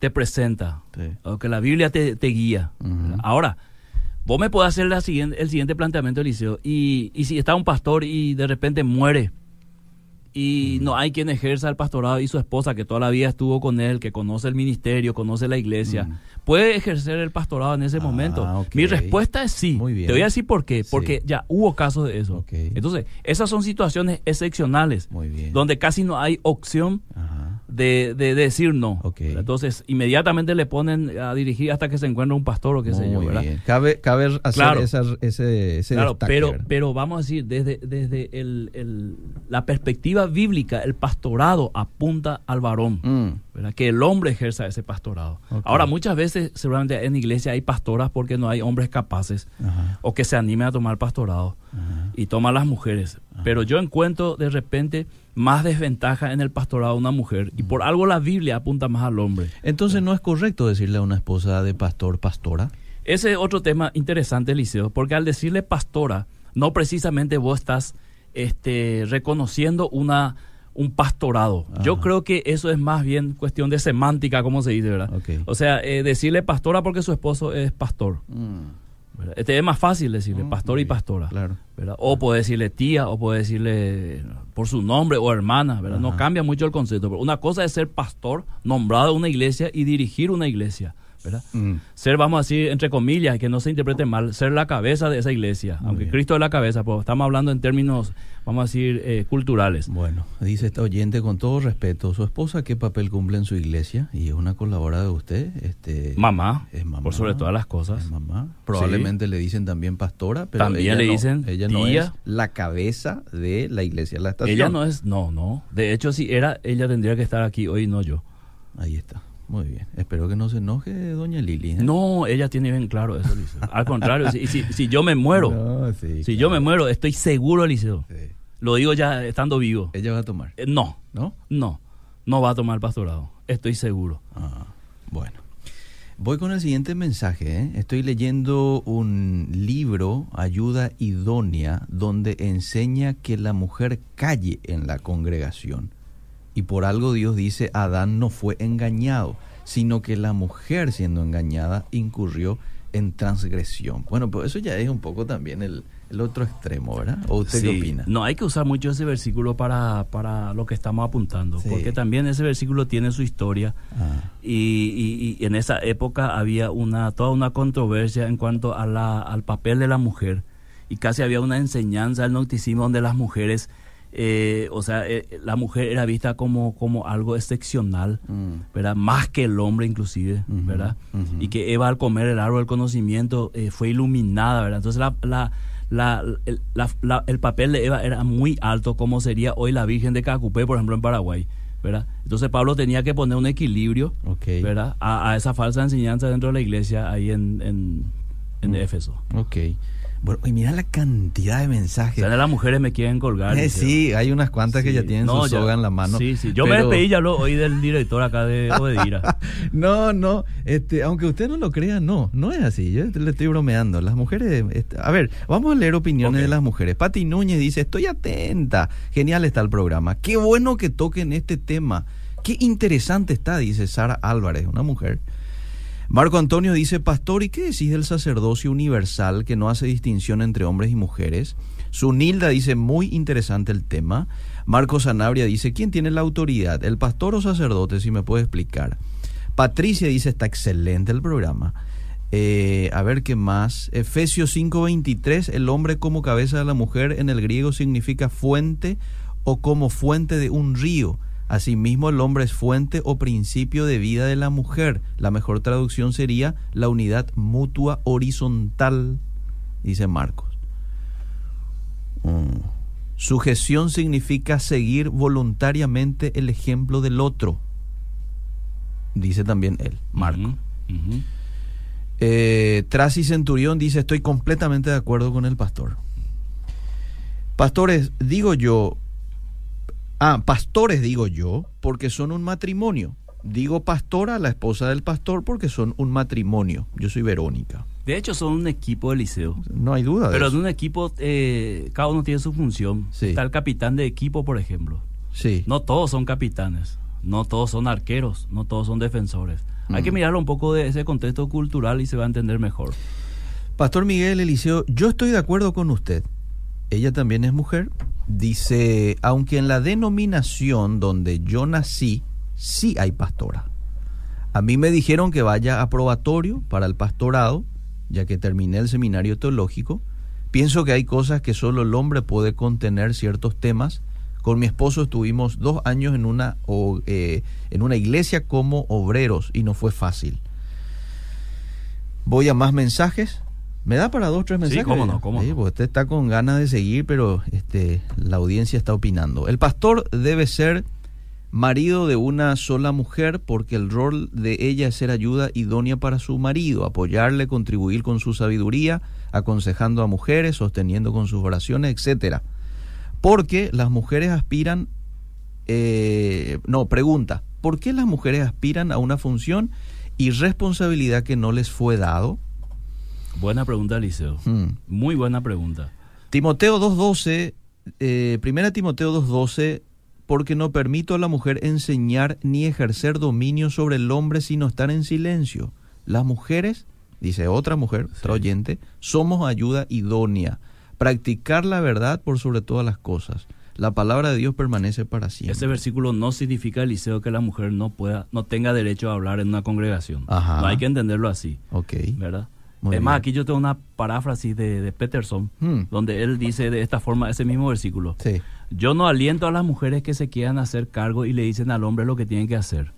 te presenta, sí. a lo que la Biblia te, te guía. Ahora, vos me podés hacer la siguiente, el siguiente planteamiento, Eliseo, y, y si está un pastor y de repente muere, y no hay quien ejerza el pastorado y su esposa que toda la vida estuvo con él, que conoce el ministerio, conoce la iglesia. Puede ejercer el pastorado en ese Ah, momento. Mi respuesta es sí. Muy bien. Te voy a decir por qué. Sí. Porque ya hubo casos de eso. Entonces, esas son situaciones excepcionales Muy bien. donde casi no hay opción Ajá. de, de decir no. Entonces, inmediatamente le ponen a dirigir hasta que se encuentra un pastor o qué sé yo, ¿verdad? bien. Cabe, cabe hacer Claro. esa- ese, ese Claro, destaque, pero, ¿verdad? pero vamos a decir, desde, desde el- el- la perspectiva bíblica, el pastorado apunta al varón, Mm, ¿verdad? que el hombre ejerza ese pastorado. Ahora, muchas veces, seguramente en iglesia hay pastoras porque no hay hombres capaces ajá, o que se animen a tomar pastorado ajá. y toman las mujeres. Pero yo encuentro de repente más desventaja en el pastorado de una mujer y por algo la Biblia apunta más al hombre. Entonces no es correcto decirle a una esposa de pastor, pastora. Ese es otro tema interesante, Eliseo, porque al decirle pastora, no precisamente vos estás este, reconociendo una, un pastorado. Yo creo que eso es más bien cuestión de semántica, como se dice, ¿verdad? O sea, eh, decirle pastora porque su esposo es pastor. ¿verdad? Este es más fácil decirle Mm, pastor y pastora. Claro. ¿verdad? O puede decirle tía, o puede decirle por su nombre o hermana, ¿verdad? No cambia mucho el concepto. Pero una cosa es ser pastor, nombrado en una iglesia y dirigir una iglesia, ¿verdad? Mm. Ser, vamos a decir, entre comillas, que no se interprete mal, ser la cabeza de esa iglesia. Muy Aunque bien. Cristo es la cabeza, pero estamos hablando en términos, vamos a decir, eh, culturales. Bueno, dice esta oyente con todo respeto, ¿su esposa qué papel cumple en su iglesia? Y es una colaboradora de usted. Este, Mamá, es mamá. por sobre todas las cosas. Es mamá. Probablemente le dicen también pastora, pero También ella le no- dicen ella no tía. es la cabeza de la iglesia, la estación. Ella no es, no, no. De hecho, si era, ella tendría que estar aquí hoy, no yo. Ahí está. Muy bien. Espero que no se enoje doña Lili. ¿eh? No, ella tiene bien claro eso, Eliseo. Al contrario, si, si- si yo me muero, No, sí, si yo me muero, estoy seguro, Eliseo. Sí. Lo digo ya estando vivo. Ella va a tomar, Eh, no, ¿no? no, no va a tomar pastorado. Estoy seguro. Ah, bueno. Voy con el siguiente mensaje. ¿eh? Estoy leyendo un libro, Ayuda Idónea, donde enseña que la mujer calle en la congregación. Y por algo Dios dice, Adán no fue engañado, sino que la mujer siendo engañada incurrió en transgresión. Bueno, pues eso ya es un poco también el, el otro extremo, ¿verdad? ¿O usted qué opina? No, hay que usar mucho ese versículo para, para lo que estamos apuntando, Sí. porque también ese versículo tiene su historia Ah, y, y- y en esa época había una toda una controversia en cuanto a la, al papel de la mujer y casi había una enseñanza del nautismo donde las mujeres, eh, o sea, eh, la mujer era vista como, como algo excepcional, mm, ¿verdad? Más que el hombre inclusive, ¿verdad? Y que Eva al comer el árbol del conocimiento eh, fue iluminada, ¿verdad? Entonces la, la, la- el, la- la- el papel de Eva era muy alto como sería hoy la Virgen de Cacupé, por ejemplo, en Paraguay, ¿verdad? Entonces Pablo tenía que poner un equilibrio. ¿verdad? A, a esa falsa enseñanza dentro de la iglesia ahí en, en, en Mm. Éfeso. Ok. Bueno, y mira la cantidad de O mensajes. sea, las mujeres me quieren colgar. Eh, sí, hay unas cuantas que ya tienen No, su ya- soga en la mano. Sí, sí. Yo me despedí, ya lo oí del director acá de [LAUGHS] Obedira. No, no, este, aunque usted no lo crea, no, no es así. Yo le estoy bromeando. Las mujeres, este, a ver, vamos a leer opiniones de las mujeres. Pati Núñez dice, estoy atenta. Genial está el programa. Qué bueno que toquen este tema. Qué interesante está, dice Sara Álvarez, una mujer. Marco Antonio dice, Pastor, ¿y qué decís del sacerdocio universal que no hace distinción entre hombres y mujeres? Sunilda dice, muy interesante el tema. Marco Sanabria dice, ¿quién tiene la autoridad? ¿El pastor o sacerdote? Si me puede explicar. Patricia dice, está excelente el programa. Eh, a ver qué más. Efesios 5:23, el hombre como cabeza de la mujer en el griego significa fuente o como fuente de un río. Asimismo, el hombre es fuente o principio de vida de la mujer. La mejor traducción sería la unidad mutua horizontal, dice Marcos. Mm. Sujeción significa seguir voluntariamente el ejemplo del otro, dice también él, Marco. Ujú, ujú. Eh, Tracy Centurión dice, estoy completamente de acuerdo con el pastor. Pastores, digo yo, ah, pastores digo yo, porque son un matrimonio. Digo pastora, la esposa del pastor, porque son un matrimonio. Yo soy Verónica. De hecho, son un equipo de liceo. No hay duda de Pero en eso. un equipo, eh, cada uno tiene su función. Sí. Está el capitán de equipo, por ejemplo. Sí. No todos son capitanes, no todos son arqueros, no todos son defensores. Hay que Mm. mirarlo un poco de ese contexto cultural y se va a entender mejor. Pastor Miguel Eliseo, yo estoy de acuerdo con usted. Ella también es mujer. Dice, aunque en la denominación donde yo nací, sí hay pastora. A mí me dijeron que vaya a probatorio para el pastorado, ya que terminé el seminario teológico. Pienso que hay cosas que solo el hombre puede contener ciertos temas. Con mi esposo estuvimos dos años en una, o, eh, en una iglesia como obreros y no fue fácil. Voy a más mensajes. ¿Me da para dos, tres Sí, mensajes? cómo no, cómo Sí, no. usted está con ganas de seguir, pero este, la audiencia está opinando. El pastor debe ser marido de una sola mujer porque el rol de ella es ser ayuda idónea para su marido, apoyarle, contribuir con su sabiduría, aconsejando a mujeres, sosteniendo con sus oraciones, etcétera. Porque las mujeres aspiran, eh, no, pregunta, ¿por qué las mujeres aspiran a una función y responsabilidad que no les fue dado? Buena pregunta, Liceo. Hmm. Muy buena pregunta. Timoteo 2.12, eh, primera Timoteo 2.12, porque no permito a la mujer enseñar ni ejercer dominio sobre el hombre sino estar en silencio. Las mujeres, dice otra mujer, otra oyente, somos ayuda idónea. Practicar la verdad por sobre todas las cosas. La palabra de Dios permanece para siempre. Ese versículo no significa, Liceo, que la mujer no pueda, no tenga derecho a hablar en una congregación. Ajá. No hay que entenderlo así, Ok. ¿verdad? Muy es más, bien. aquí yo tengo una paráfrasis de, de Peterson, Hmm. donde él dice de esta forma ese mismo versículo. Sí. Yo no aliento a las mujeres que se quieran hacer cargo y le dicen al hombre lo que tienen que hacer.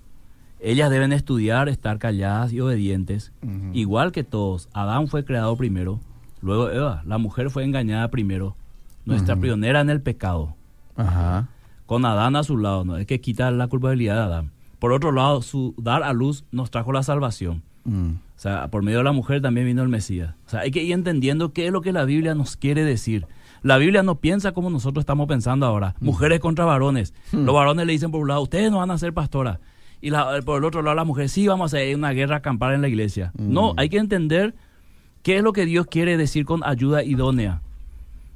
Ellas deben estudiar, estar calladas y obedientes, igual que todos. Adán fue creado primero, luego Eva. La mujer fue engañada primero, nuestra pionera en el pecado. Ajá. Con Adán a su lado, no es que quita la culpabilidad de Adán. Por otro lado, su dar a luz nos trajo la salvación. Mm. O sea, por medio de la mujer también vino el Mesías. O sea, hay que ir entendiendo qué es lo que la Biblia nos quiere decir. La Biblia no piensa como nosotros estamos pensando ahora. Mujeres contra varones. Los varones le dicen por un lado, ustedes no van a ser pastoras. Y la- por el otro lado, las mujeres, sí, vamos a hacer una guerra acampar en la iglesia. No, hay que entender qué es lo que Dios quiere decir con ayuda idónea.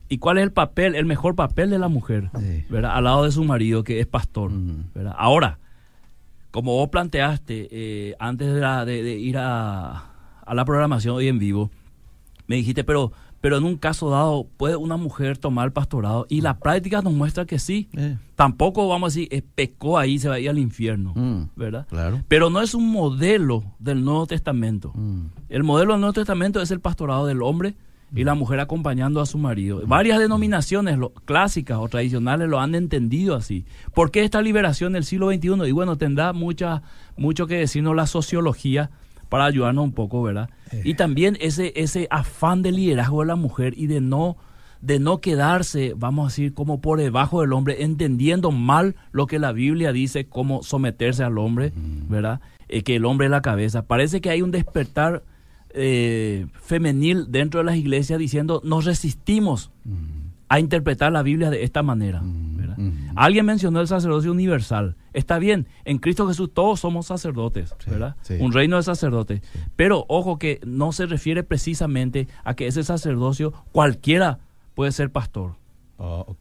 Y cuál es el papel, el mejor papel de la mujer, Sí. ¿verdad? Al lado de su marido, que es pastor. ¿verdad? Ahora, como vos planteaste eh, antes de, la- de- de ir a, a la programación hoy en vivo, me dijiste, pero, pero en un caso dado, ¿puede una mujer tomar el pastorado? Y la práctica nos muestra que sí. Eh, Tampoco vamos a decir, eh, pecó ahí, se va a ir al infierno, Mm. ¿verdad? Claro. Pero no es un modelo del Nuevo Testamento. Mm. El modelo del Nuevo Testamento es el pastorado del hombre y la mujer acompañando a su marido. Varias denominaciones lo- clásicas o tradicionales lo han entendido así. ¿Por qué esta liberación del siglo XXI? Y bueno, tendrá mucha, mucho que decirnos la sociología para ayudarnos un poco, ¿verdad? Y también ese, ese afán de liderazgo de la mujer y de no de no quedarse, vamos a decir, como por debajo del hombre, entendiendo mal lo que la Biblia dice, como someterse al hombre, ¿verdad? Eh, que el hombre es la cabeza. Parece que hay un despertar eh, femenil dentro de las iglesias diciendo, nos resistimos a interpretar la Biblia de esta manera. ¿verdad? Alguien mencionó el sacerdocio universal. Está bien, en Cristo Jesús todos somos sacerdotes, ¿verdad? sí. Un reino de sacerdotes. Pero ojo que no se refiere precisamente a que ese sacerdocio cualquiera puede ser pastor. Oh.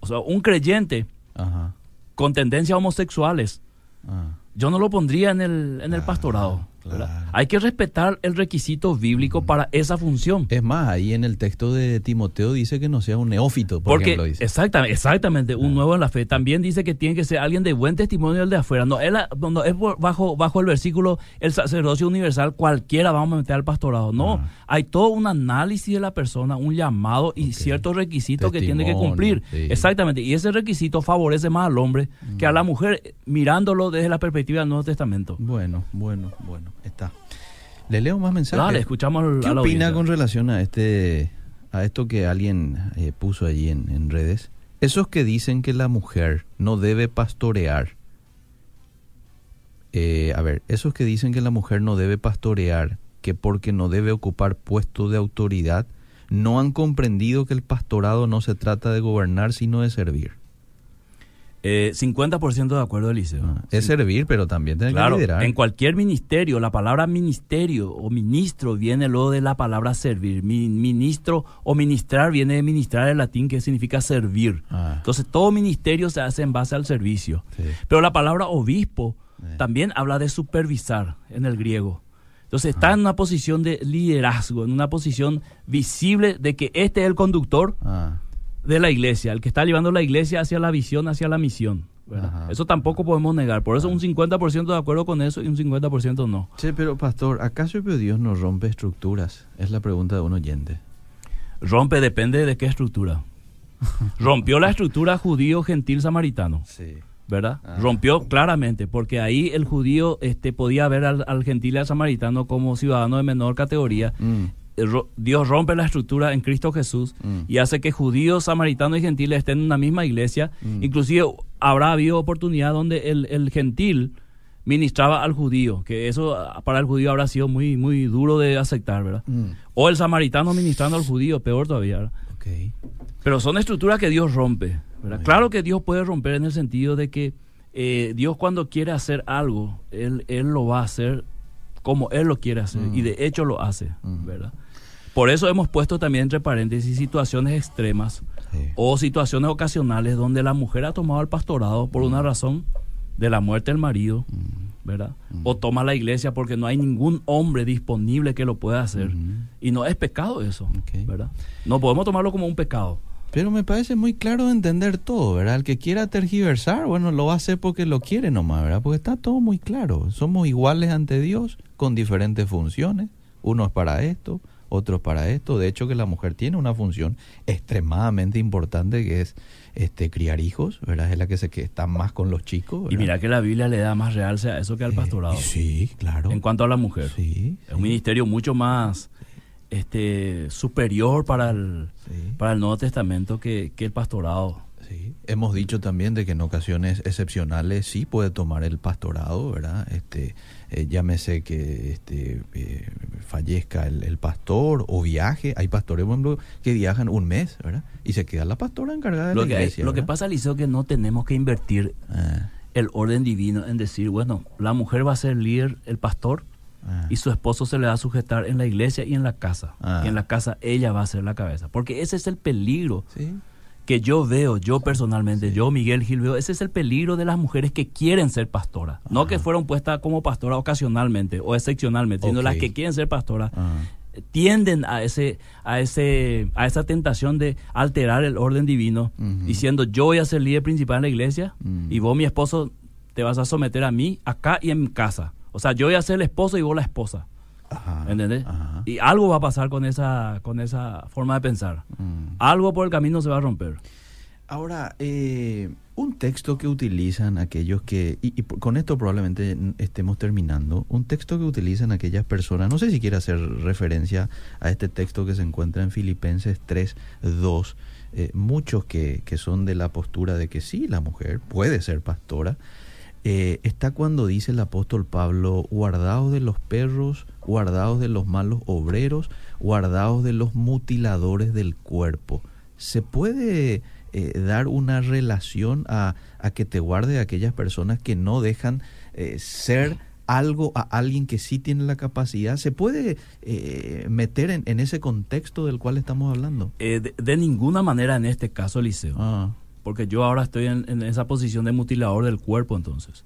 O sea, un creyente con tendencias homosexuales, Ah, yo no lo pondría en el, en el pastorado. Hay que respetar el requisito bíblico para esa función. Es más, ahí en el texto de Timoteo dice que no sea un neófito, por Porque ejemplo, dice. exactamente, exactamente, un nuevo en la fe. También dice que tiene que ser alguien de buen testimonio el de afuera. No, él, no es por- bajo, bajo el versículo el sacerdocio universal, cualquiera vamos a meter al pastorado. No, Ah. hay todo un análisis de la persona, un llamado y ciertos requisitos que tiene que cumplir. sí. Exactamente. Y ese requisito favorece más al hombre que Mm. a la mujer, eh, mirándolo desde la perspectiva del Nuevo Testamento. Bueno, bueno, bueno, está. Le leo más mensajes. Dale, escuchamos ¿Qué a la opina audiencia. con relación a este a esto que alguien eh, puso allí en, en redes? Esos que dicen que la mujer no debe pastorear. Eh, a ver, esos que dicen que la mujer no debe pastorear, que porque no debe ocupar puestos de autoridad, no han comprendido que el pastorado no se trata de gobernar, sino de servir. Eh, 50% de acuerdo, Eliseo. Ah, es servir, pero también tiene Claro, que liderar. en cualquier ministerio, la palabra ministerio o ministro viene luego de la palabra servir. Mi- ministro o ministrar viene de ministrar en latín, que significa servir. Ah, Entonces, todo ministerio se hace en base al servicio. sí. Pero la palabra obispo Eh. también habla de supervisar en el griego. Entonces, está en una posición de liderazgo, en una posición visible de que este es el conductor Ah, de la iglesia, el que está llevando la iglesia hacia la visión, hacia la misión. Eso tampoco podemos negar. Por eso un 50% de acuerdo con eso y un 50% no. Che, pero pastor, ¿acaso Dios no rompe estructuras? Es la pregunta de un oyente. Rompe depende de qué estructura. [LAUGHS] Rompió la estructura judío-gentil-samaritano, Sí. ¿verdad? Ah. Rompió claramente, porque ahí el judío este, podía ver al, al gentil y al samaritano como ciudadano de menor categoría. Mm, Dios rompe la estructura en Cristo Jesús Mm. y hace que judíos, samaritanos y gentiles estén en una misma iglesia. Mm. Inclusive habrá habido oportunidad donde el, el gentil ministraba al judío, que eso ah, para el judío habrá sido muy, muy duro de aceptar, ¿verdad? mm, O el samaritano ministrando al judío, peor todavía. ¿verdad? ok. Pero son estructuras que Dios rompe. Claro que Dios puede romper en el sentido de que eh, Dios cuando quiere hacer algo, él, él lo va a hacer como Él lo quiere hacer Mm. y de hecho lo hace. Mm. ¿verdad? Por eso hemos puesto también entre paréntesis situaciones extremas Sí. o situaciones ocasionales donde la mujer ha tomado el pastorado por una razón de la muerte del marido, Mm, ¿verdad? O toma la iglesia porque no hay ningún hombre disponible que lo pueda hacer. Y no es pecado eso. ¿verdad? No podemos tomarlo como un pecado. Pero me parece muy claro entender todo, ¿verdad? El que quiera tergiversar, bueno, lo va a hacer porque lo quiere nomás, ¿verdad? Porque está todo muy claro. Somos iguales ante Dios con diferentes funciones. Uno es para esto, otro es para esto. De hecho, que la mujer tiene una función extremadamente importante que es este criar hijos, ¿verdad? Es la que se que está más con los chicos. Y mira que la Biblia le da más realce a eso que al Eh, pastorado. sí, claro. En cuanto a la mujer. Sí, Es un ministerio mucho más este, superior para el, sí. para el Nuevo Testamento que, que el pastorado. Sí, hemos dicho también de que en ocasiones excepcionales sí puede tomar el pastorado, ¿verdad? Este, eh, llámese que este, eh, fallezca el, el pastor o viaje. Hay pastores, por ejemplo, que viajan un mes, ¿verdad? Y se queda la pastora encargada de Lo la que, hay- iglesia. lo que pasa, Liceo, que no tenemos que invertir Ah, el orden divino en decir, bueno, la mujer va a ser líder, el pastor, ah, y su esposo se le va a sujetar en la iglesia y en la casa. Ah. Y en la casa ella va a ser la cabeza. Porque ese es el peligro sí, que yo veo, yo personalmente, yo Miguel Gil veo, ese es el peligro de las mujeres que quieren ser pastoras. No que fueron puestas como pastora ocasionalmente o excepcionalmente, sino las que quieren ser pastoras ah, tienden a ese a ese a esa tentación de alterar el orden divino diciendo yo voy a ser líder principal en la iglesia Mm. y vos mi esposo te vas a someter a mí acá y en mi casa o sea yo voy a ser el esposo y vos la esposa ajá, ¿entendés? ajá, y algo va a pasar con esa con esa forma de pensar mm. algo por el camino se va a romper Ahora, eh, Un texto que utilizan aquellos que, y, y con esto probablemente estemos terminando, un texto que utilizan aquellas personas, no sé si quiere hacer referencia a este texto que se encuentra en Filipenses 3, 2, eh, muchos que, que son de la postura de que sí, la mujer puede ser pastora, eh, está cuando dice el apóstol Pablo, guardaos de los perros, guardaos de los malos obreros, guardaos de los mutiladores del cuerpo. ¿Se puede eh, dar una relación a, a, que te guarde a aquellas personas que no dejan eh, ser algo a alguien que sí tiene la capacidad? ¿Se puede eh, meter en, en, ese contexto del cual estamos hablando? Eh, de, de, ninguna manera en este caso, Eliseo. Ah. Porque yo ahora estoy en, en, esa posición de mutilador del cuerpo, entonces.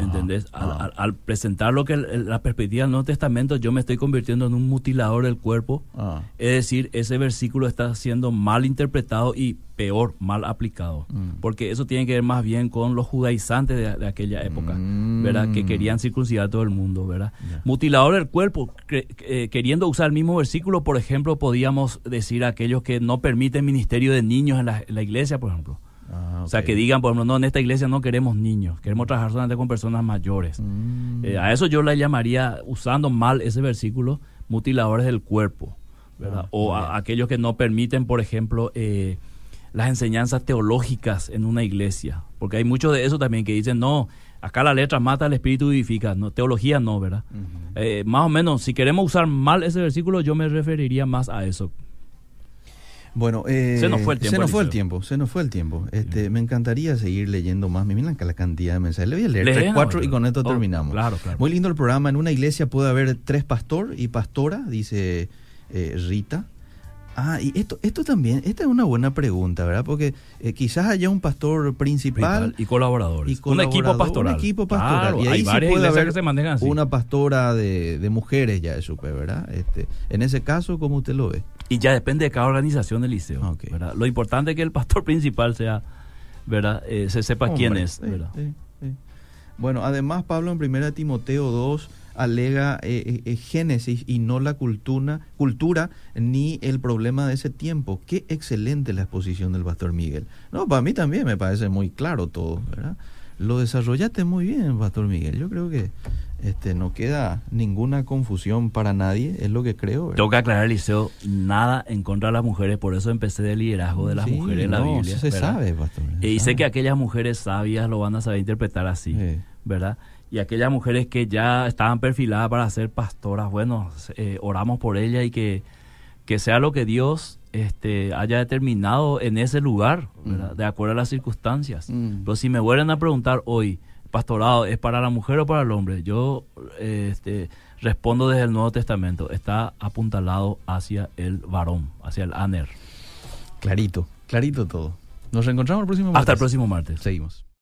¿Entendés? Al, al, al, presentar lo que la perspectiva del Nuevo Testamento, yo me estoy convirtiendo en un mutilador del cuerpo. Ah. Es decir, ese versículo está siendo mal interpretado y peor, mal aplicado. Mm. Porque eso tiene que ver más bien con los judaizantes de, de aquella época, mm. ¿verdad? Que querían circuncidar a todo el mundo, ¿verdad? Yeah. Mutilador del cuerpo, que, eh, queriendo usar el mismo versículo, por ejemplo, podíamos decir a aquellos que no permiten ministerio de niños en la, en la iglesia, por ejemplo. Ah, okay. O sea, que digan, por ejemplo, no, en esta iglesia no queremos niños, queremos trabajar solamente con personas mayores. Mm. Eh, a eso yo le llamaría, usando mal ese versículo, mutiladores del cuerpo, ¿verdad? Ah, o a, aquellos que no permiten, por ejemplo, eh, las enseñanzas teológicas en una iglesia. Porque hay muchos de eso también que dicen, no, acá la letra mata, el espíritu vivifica. No, teología no, ¿verdad? Uh -huh. eh, más o menos, si queremos usar mal ese versículo, yo me referiría más a eso. Bueno, eh, se nos fue el tiempo. Se nos fue el tiempo, se nos fue el tiempo. Este, sí. Me encantaría seguir leyendo más. Miren la cantidad de mensajes. Le voy a leer tres, cuatro y con esto oh, terminamos. Claro, claro. Muy lindo el programa. En una iglesia puede haber tres pastor y pastora, dice eh, Rita. Ah, y esto, esto también, esta es una buena pregunta, ¿verdad? Porque eh, quizás haya un pastor principal y colaboradores. Y colaborador, un equipo pastoral. Un equipo pastoral. Claro, y ahí hay varias sí puede haber que se manejan así. una pastora de, de, mujeres ya, supe, ¿verdad? Este, en ese caso, ¿cómo usted lo ve? Y ya depende de cada organización del liceo. Okay. ¿verdad? Lo importante es que el pastor [LAUGHS] principal sea, ¿verdad? Eh, se sepa Hombre, quién es, ¿verdad? Sí. Bueno, además Pablo en 1 Timoteo 2 alega eh, eh, Génesis y no la cultura, cultura ni el problema de ese tiempo. Qué excelente la exposición del pastor Miguel. No, para mí también me parece muy claro todo, ¿verdad? Lo desarrollaste muy bien, pastor Miguel. Yo creo que este no queda ninguna confusión para nadie, es lo que creo. ¿verdad? Tengo que aclarar, Liceo, nada en contra de las mujeres, por eso empecé del liderazgo de las sí, mujeres en la Biblia. Eso se ¿verdad? sabe, pastor. Se y sabe. sé que aquellas mujeres sabias lo van a saber interpretar así, sí. ¿verdad? Y aquellas mujeres que ya estaban perfiladas para ser pastoras, bueno, eh, oramos por ellas y que, que sea lo que Dios este, haya determinado en ese lugar, mm. de acuerdo a las circunstancias. Mm. Pero si me vuelven a preguntar hoy, pastorado, ¿es para la mujer o para el hombre? Yo eh, este, respondo desde el Nuevo Testamento, está apuntalado hacia el varón, hacia el aner. Clarito, clarito todo. Nos reencontramos el próximo martes. Hasta el próximo martes. Seguimos.